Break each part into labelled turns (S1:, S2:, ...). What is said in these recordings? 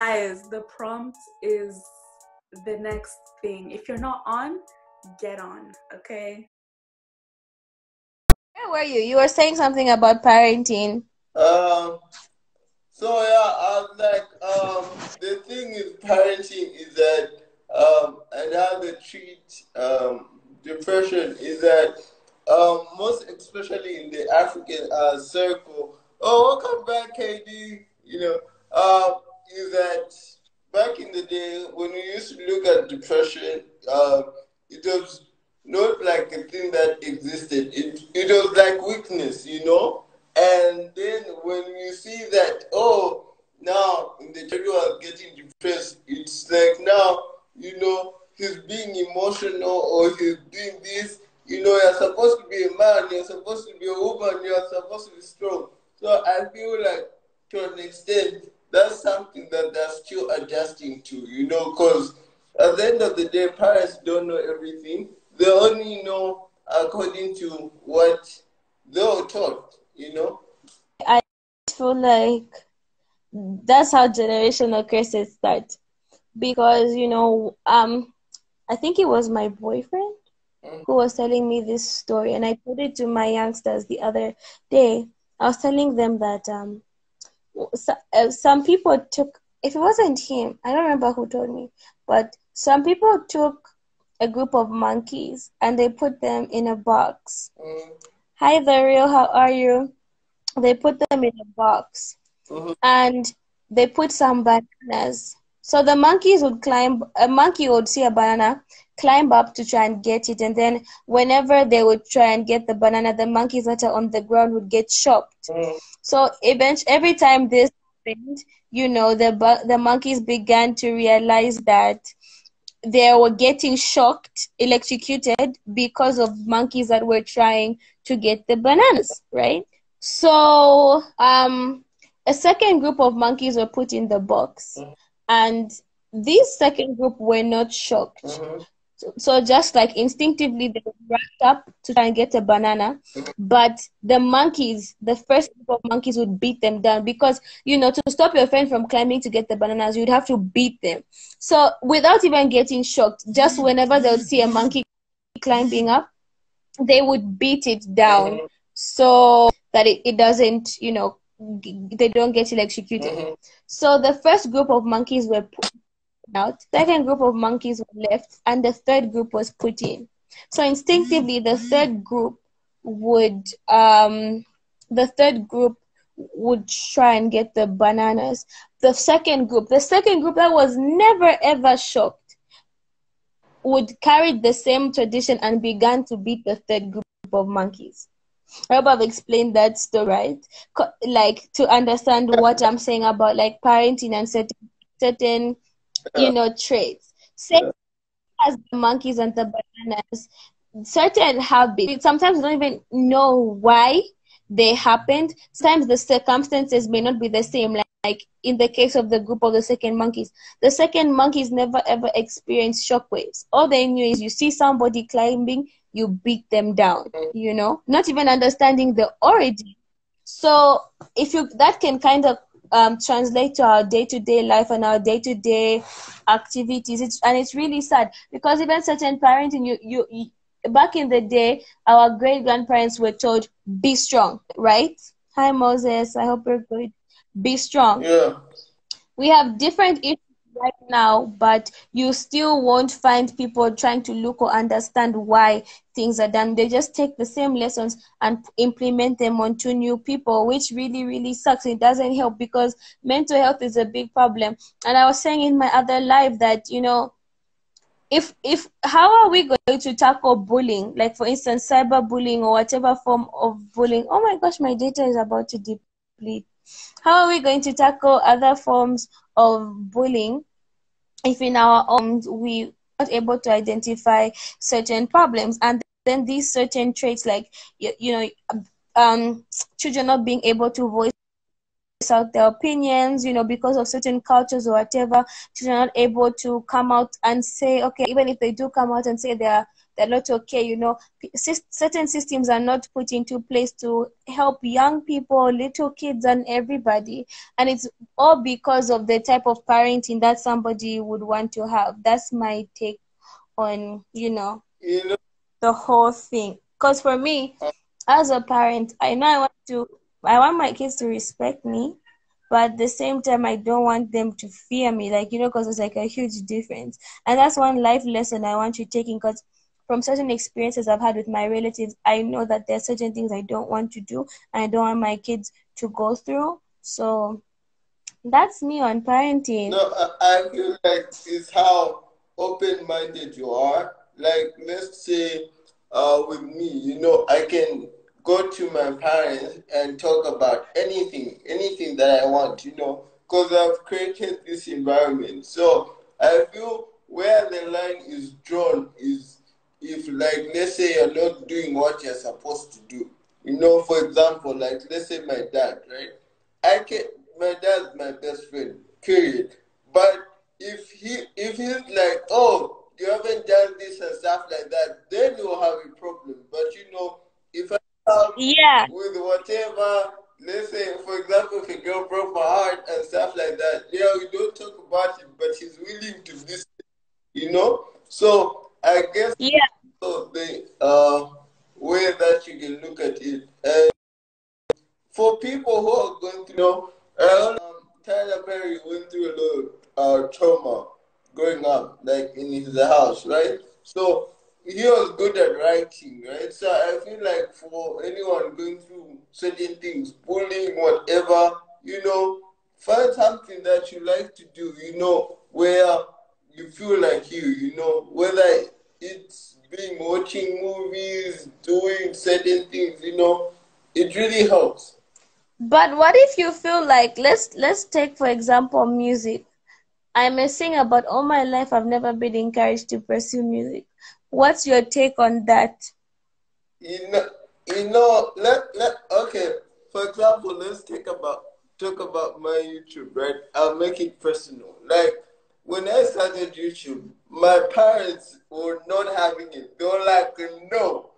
S1: guys, the prompt is the next thing. If you're not on, get on, okay?
S2: Where were you? You were saying something about parenting.
S3: Um, so yeah, I'm like, um, the thing is parenting is that, um, and how they treat um, depression is that, um, most especially in the African uh, circle. Oh, welcome back, KD. You know, uh, is that back in the day when we used to look at depression, uh, it was not like a thing that existed. It it was like weakness, you know. And then when you see that, oh, now in the children are getting depressed, it's like now, you know, he's being emotional or he's doing this. You know, you're supposed to be a man, you're supposed to be a woman, you're supposed to be strong. So I feel like to an extent, that's something that they're still adjusting to, you know, because at the end of the day, parents don't know everything. They only know according to what they were taught, you know.
S2: I feel like that's how generational curses start, because you know, um, I think it was my boyfriend
S3: Mm.
S2: who was telling me this story, and I told it to my youngsters the other day. I was telling them that um, so, uh, some people took if it wasn't him i don't remember who told me but some people took a group of monkeys and they put them in a box.
S3: Mm,
S2: hi real how are you? They put them in a box.
S3: Mhm.
S2: and they put some bananas. So the monkeys would climb a monkey would see a banana climb up to try and get it and then whenever they would try and get the banana the monkeys that are on the ground would get shocked
S3: Mm,
S2: so eventually, every time this happened, you know, the the monkeys began to realize that they were getting shocked, electrocuted because of monkeys that were trying to get the bananas, right? So, um, a second group of monkeys were put in the box, and this second group were not shocked.
S3: mhm.
S2: So, so just like instinctively they rushed up to try and get a banana, but the monkeys, the first group of monkeys would beat them down because you know to stop your friend from climbing to get the bananas, you'd have to beat them. So without even getting shocked, just whenever they would see a monkey climbing up, they would beat it down so that it, it doesn't, you know, g- they don't get electrocuted.
S3: Mhm.
S2: So the first group of monkeys were out, second group of monkeys were left, and the third group was put in. So instinctively, the third group would um, the third group would try and get the bananas. The second group, the second group that was never ever shocked, would carry the same tradition and began to beat the third group of monkeys. I hope I've explained that story right. Like to understand what I'm saying about like parenting and certain certain you know traits. Same as the monkeys and the bananas, certain habits. Sometimes don't even know why they happened. Sometimes the circumstances may not be the same. Like, like in the case of the group of the second monkeys, the second monkeys never ever experienced shockwaves. All they knew is you see somebody climbing, you beat them down. You know, not even understanding the origin. So if you that can kind of um, translate to our day-to-day life and our day-to-day activities, it's, and it's really sad because even certain parenting, you, you you back in the day, our great grandparents were told, "Be strong," right? Hi Moses, I hope you're good. Be strong
S3: Yeah.
S2: we have different issues right now, but you still won't find people trying to look or understand why things are done. They just take the same lessons and implement them onto new people, which really, really sucks. It doesn't help because mental health is a big problem. And I was saying in my other life that, you know, if if how are we going to tackle bullying like for instance cyberbullying or whatever form of bullying oh my gosh my data is about to deplete how are we going to tackle other forms of bullying. If in our homes we are not able to identify certain problems and then these certain traits like you, you know um children not being able to voice out their opinions, you know, because of certain cultures or whatever, children are not able to come out and say, okay, even if they do come out and say they're they're not okay. You know, certain systems are not put into place to help young people, little kids, and everybody. And it's all because of the type of parenting that somebody would want to have. That's my take on, you know,
S3: You know,
S2: the whole thing. Because for me, as a parent, I know I want to, I want my kids to respect me but at the same time i don't want them to fear me like you know because it's like a huge difference and that's one life lesson i want you taking because from certain experiences i've had with my relatives i know that there are certain things i don't want to do and i don't want my kids to go through so that's me on parenting
S3: no, I, feel like it's how open-minded you are. Like, let's say, uh, with me, you know, I can go to my parents and talk about anything, anything that I want, you know, because I've created this environment. So I feel where the line is drawn is if, like, let's say you're not doing what you're supposed to do. You know, for example, like, let's say my dad, right? I can, my dad's my best friend, period. But if he, if he's like, oh, you haven't done this and stuff like that, then you'll have a problem. But you know, if I
S2: yeah.
S3: with whatever, let's say, for example, if a girl broke my heart and stuff like that, yeah, we don't talk about it, but he's willing to listen, you know? So I guess
S2: yeah.
S3: so the uh, way that you can look at it. And for people who are going through, you know, um, Tyler Perry went through a lot of uh, trauma growing up, like in his house, right? So he was good at writing, right? So I feel like for anyone going through certain things, bullying, whatever, you know, find something that you like to do, you know, where you feel like you, you know, whether it's being watching movies, doing certain things, you know, it really helps.
S2: But what if you feel like let's let's take for example music. I'm a singer, but all my life I've never been encouraged to pursue music. What's your take on that?
S3: You know, you know, let let okay. For example, let's take about talk about my YouTube, right? I'll make it personal. Like when I started YouTube, my parents were not having it. They were like, "No,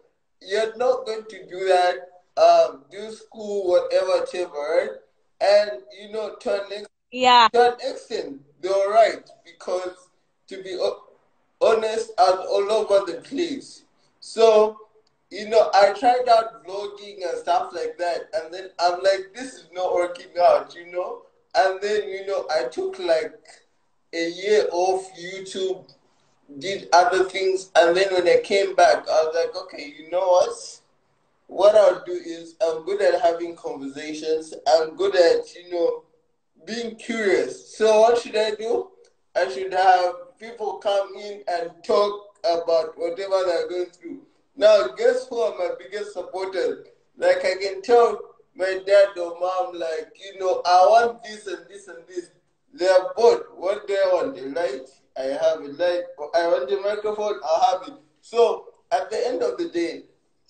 S3: you're not going to do that. Um, do school, whatever, whatever." And you know, turn an
S2: yeah,
S3: Turn an extent, they were right because to be honest I'm all over the place. So, you know, I tried out vlogging and stuff like that, and then I'm like, this is not working out, you know? And then, you know, I took like a year off YouTube, did other things, and then when I came back, I was like, okay, you know what? What I'll do is I'm good at having conversations, I'm good at, you know, being curious. So, what should I do? I should have people come in and talk about whatever they're going through. Now, guess who are my biggest supporters? Like, I can tell my dad or mom, like, you know, I want this and this and this. They're both. What I want? A light? I have a light. I want the microphone? i have it. So, at the end of the day,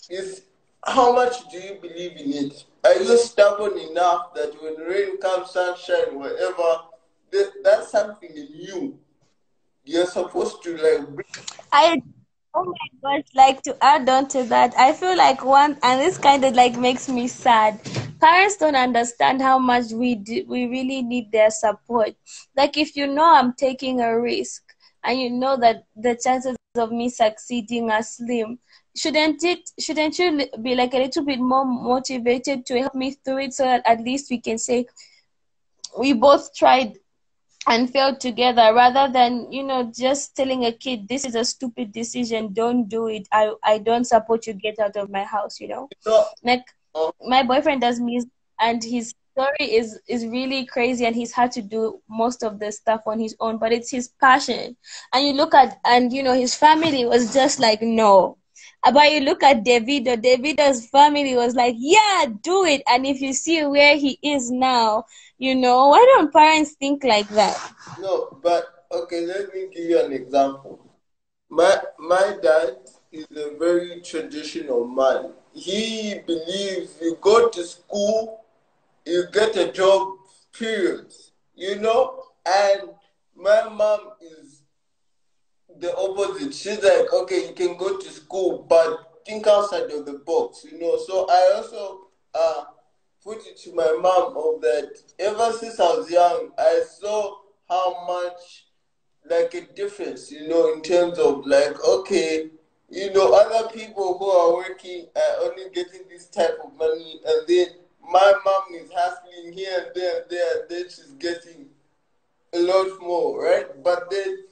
S3: is how much do you believe in it? Are you stubborn enough that when rain comes, sunshine, whatever, that, that's something in you you're supposed to like.
S2: I oh my gosh, like to add on to that, I feel like one, and this kind of like makes me sad. Parents don't understand how much we do, we really need their support. Like if you know I'm taking a risk and you know that the chances of me succeeding are slim, shouldn't it shouldn't you be like a little bit more motivated to help me through it so that at least we can say we both tried and failed together rather than you know just telling a kid this is a stupid decision don't do it i i don't support you get out of my house you know
S3: so,
S2: like my boyfriend does music and his story is is really crazy and he's had to do most of the stuff on his own but it's his passion and you look at and you know his family was just like no but you look at Davido, Davido's family was like, yeah, do it. And if you see where he is now, you know, why don't parents think like that?
S3: No, but okay, let me give you an example. My my dad is a very traditional man. He believes you go to school, you get a job, period. You know? And my mom is the opposite. She's like, okay, you can go to school, but think outside of the box, you know. So I also uh, put it to my mom of that. Ever since I was young, I saw how much like a difference, you know, in terms of like, okay, you know, other people who are working are only getting this type of money, and then my mom is hustling here and there and there, and then she's getting a lot more, right? But then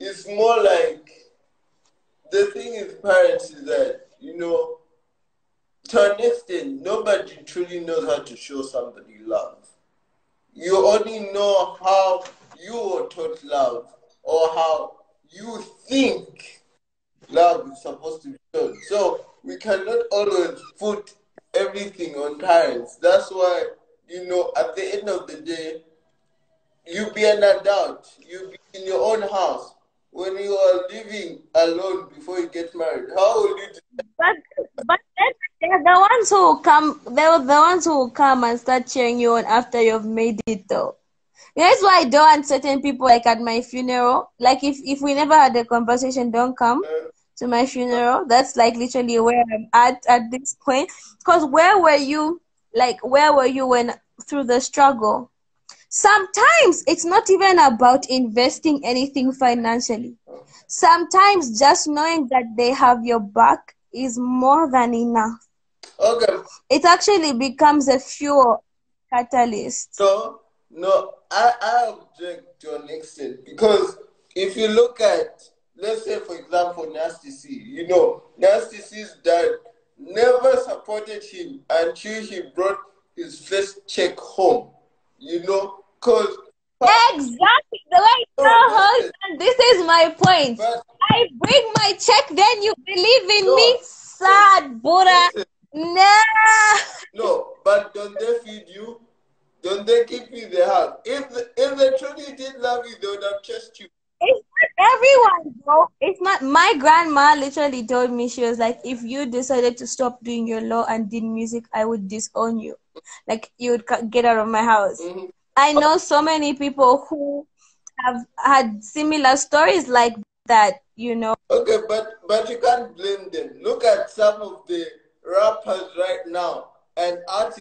S3: it's more like the thing is, parents is that you know, to an extent, nobody truly knows how to show somebody love. You only know how you were taught love or how you think love is supposed to be shown. So we cannot always put everything on parents. That's why, you know, at the end of the day, you be an adult. You be in your own house. When you are living alone before you get married, how will you do that?
S2: But but they're the ones who come. They're the ones who come and start cheering you on after you've made it, though. That's why I don't want certain people like at my funeral. Like if if we never had a conversation, don't come uh, to my funeral. That's like literally where I'm at at this point. Because where were you? Like where were you when through the struggle? Sometimes it's not even about investing anything financially. Sometimes just knowing that they have your back is more than enough.
S3: Okay.
S2: It actually becomes a fuel catalyst.
S3: So no, I, I object to an extent because if you look at let's say for example Nasty C, you know, Nasty C's dad never supported him until he brought his first check home. You know, because
S2: Exactly the way
S3: No,
S2: husband. This is my point. I bring my check, then you believe in
S3: No.
S2: me. Sad Buddha. Nah.
S3: no, but don't they feed you? Don't they keep you in the house? If if they truly did love you, they would have kissed you.
S2: It's not everyone, though. It's not. My grandma literally told me she was like, if you decided to stop doing your law and did music, I would disown you. Like you would get out of my house.
S3: Mhm.
S2: I know so many people who have had similar stories like that. You know.
S3: Okay, but but you can't blame them. Look at some of the rappers right now and artists.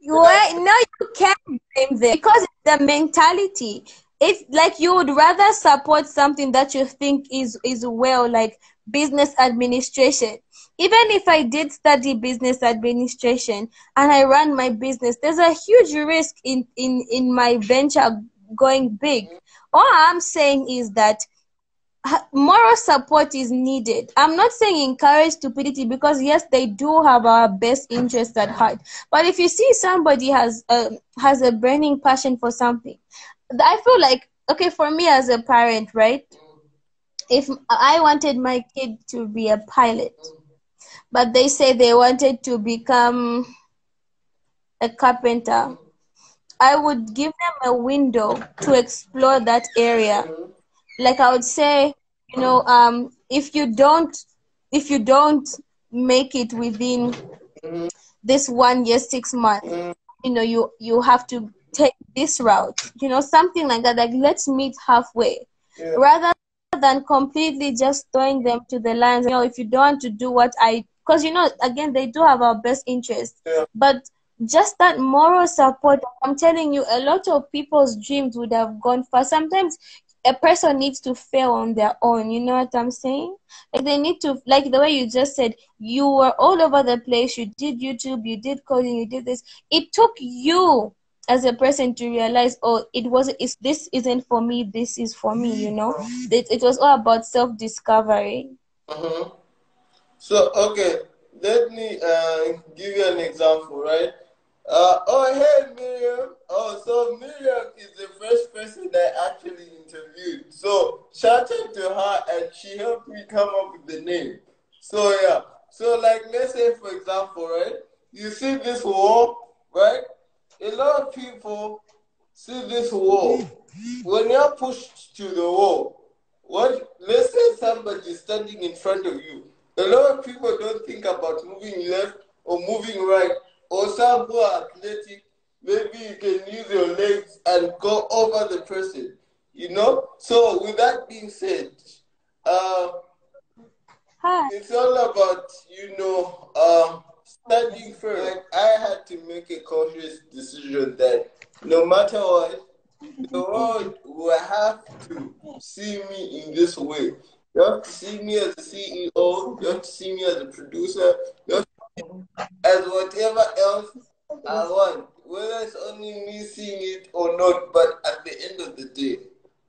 S2: You are, no, you can't blame them because it's the mentality. It's like you would rather support something that you think is is well, like business administration. Even if I did study business administration and I run my business, there's a huge risk in in in my venture going big. All I'm saying is that moral support is needed. I'm not saying encourage stupidity because yes, they do have our best interests at heart. But if you see somebody has um has a burning passion for something, I feel like okay for me as a parent, right? If I wanted my kid to be a pilot, but they say they wanted to become a carpenter, I would give them a window to explore that area like I would say, you know, um, if you don't, if you don't make it within this one year, six months, you know, you you have to take this route, you know, something like that. Like let's meet halfway,
S3: Yeah.
S2: rather than completely just throwing them to the lions. You know, if you don't want to do what I, because you know, again, they do have our best interest,
S3: Yeah.
S2: but just that moral support. I'm telling you, a lot of people's dreams would have gone far. Sometimes a person needs to fail on their own. You know what I'm saying? Like they need to, like the way you just said, you were all over the place. You did YouTube, you did coding, you did this. It took you as a person to realize, oh, it wasn't. It's, this isn't for me. This is for me. You know, it, it was all about self discovery.
S3: Uh-huh. So okay, let me uh, give you an example, right? Uh, oh hey Miriam. Oh, so Miriam is the first person I actually interviewed. So shout out to her, and she helped me come up with the name. So yeah. So like, let's say for example, right? You see this wall, right? A lot of people see this wall. When you're pushed to the wall, what let's say somebody is standing in front of you. A lot of people don't think about moving left or moving right, or some who are athletic, maybe you can use your legs and go over the person. You know? So with that being said, uh, it's all about you know um, first. Like I had to make a conscious decision that no matter what, the world will have to see me in this way. You have to see me as a CEO. You have to see me as a producer. You have to see me as whatever else I want, whether it's only me seeing it or not. But at the end of the day,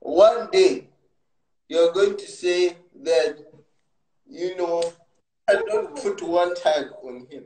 S3: one day you're going to say that, you know, I don't put one tag on him.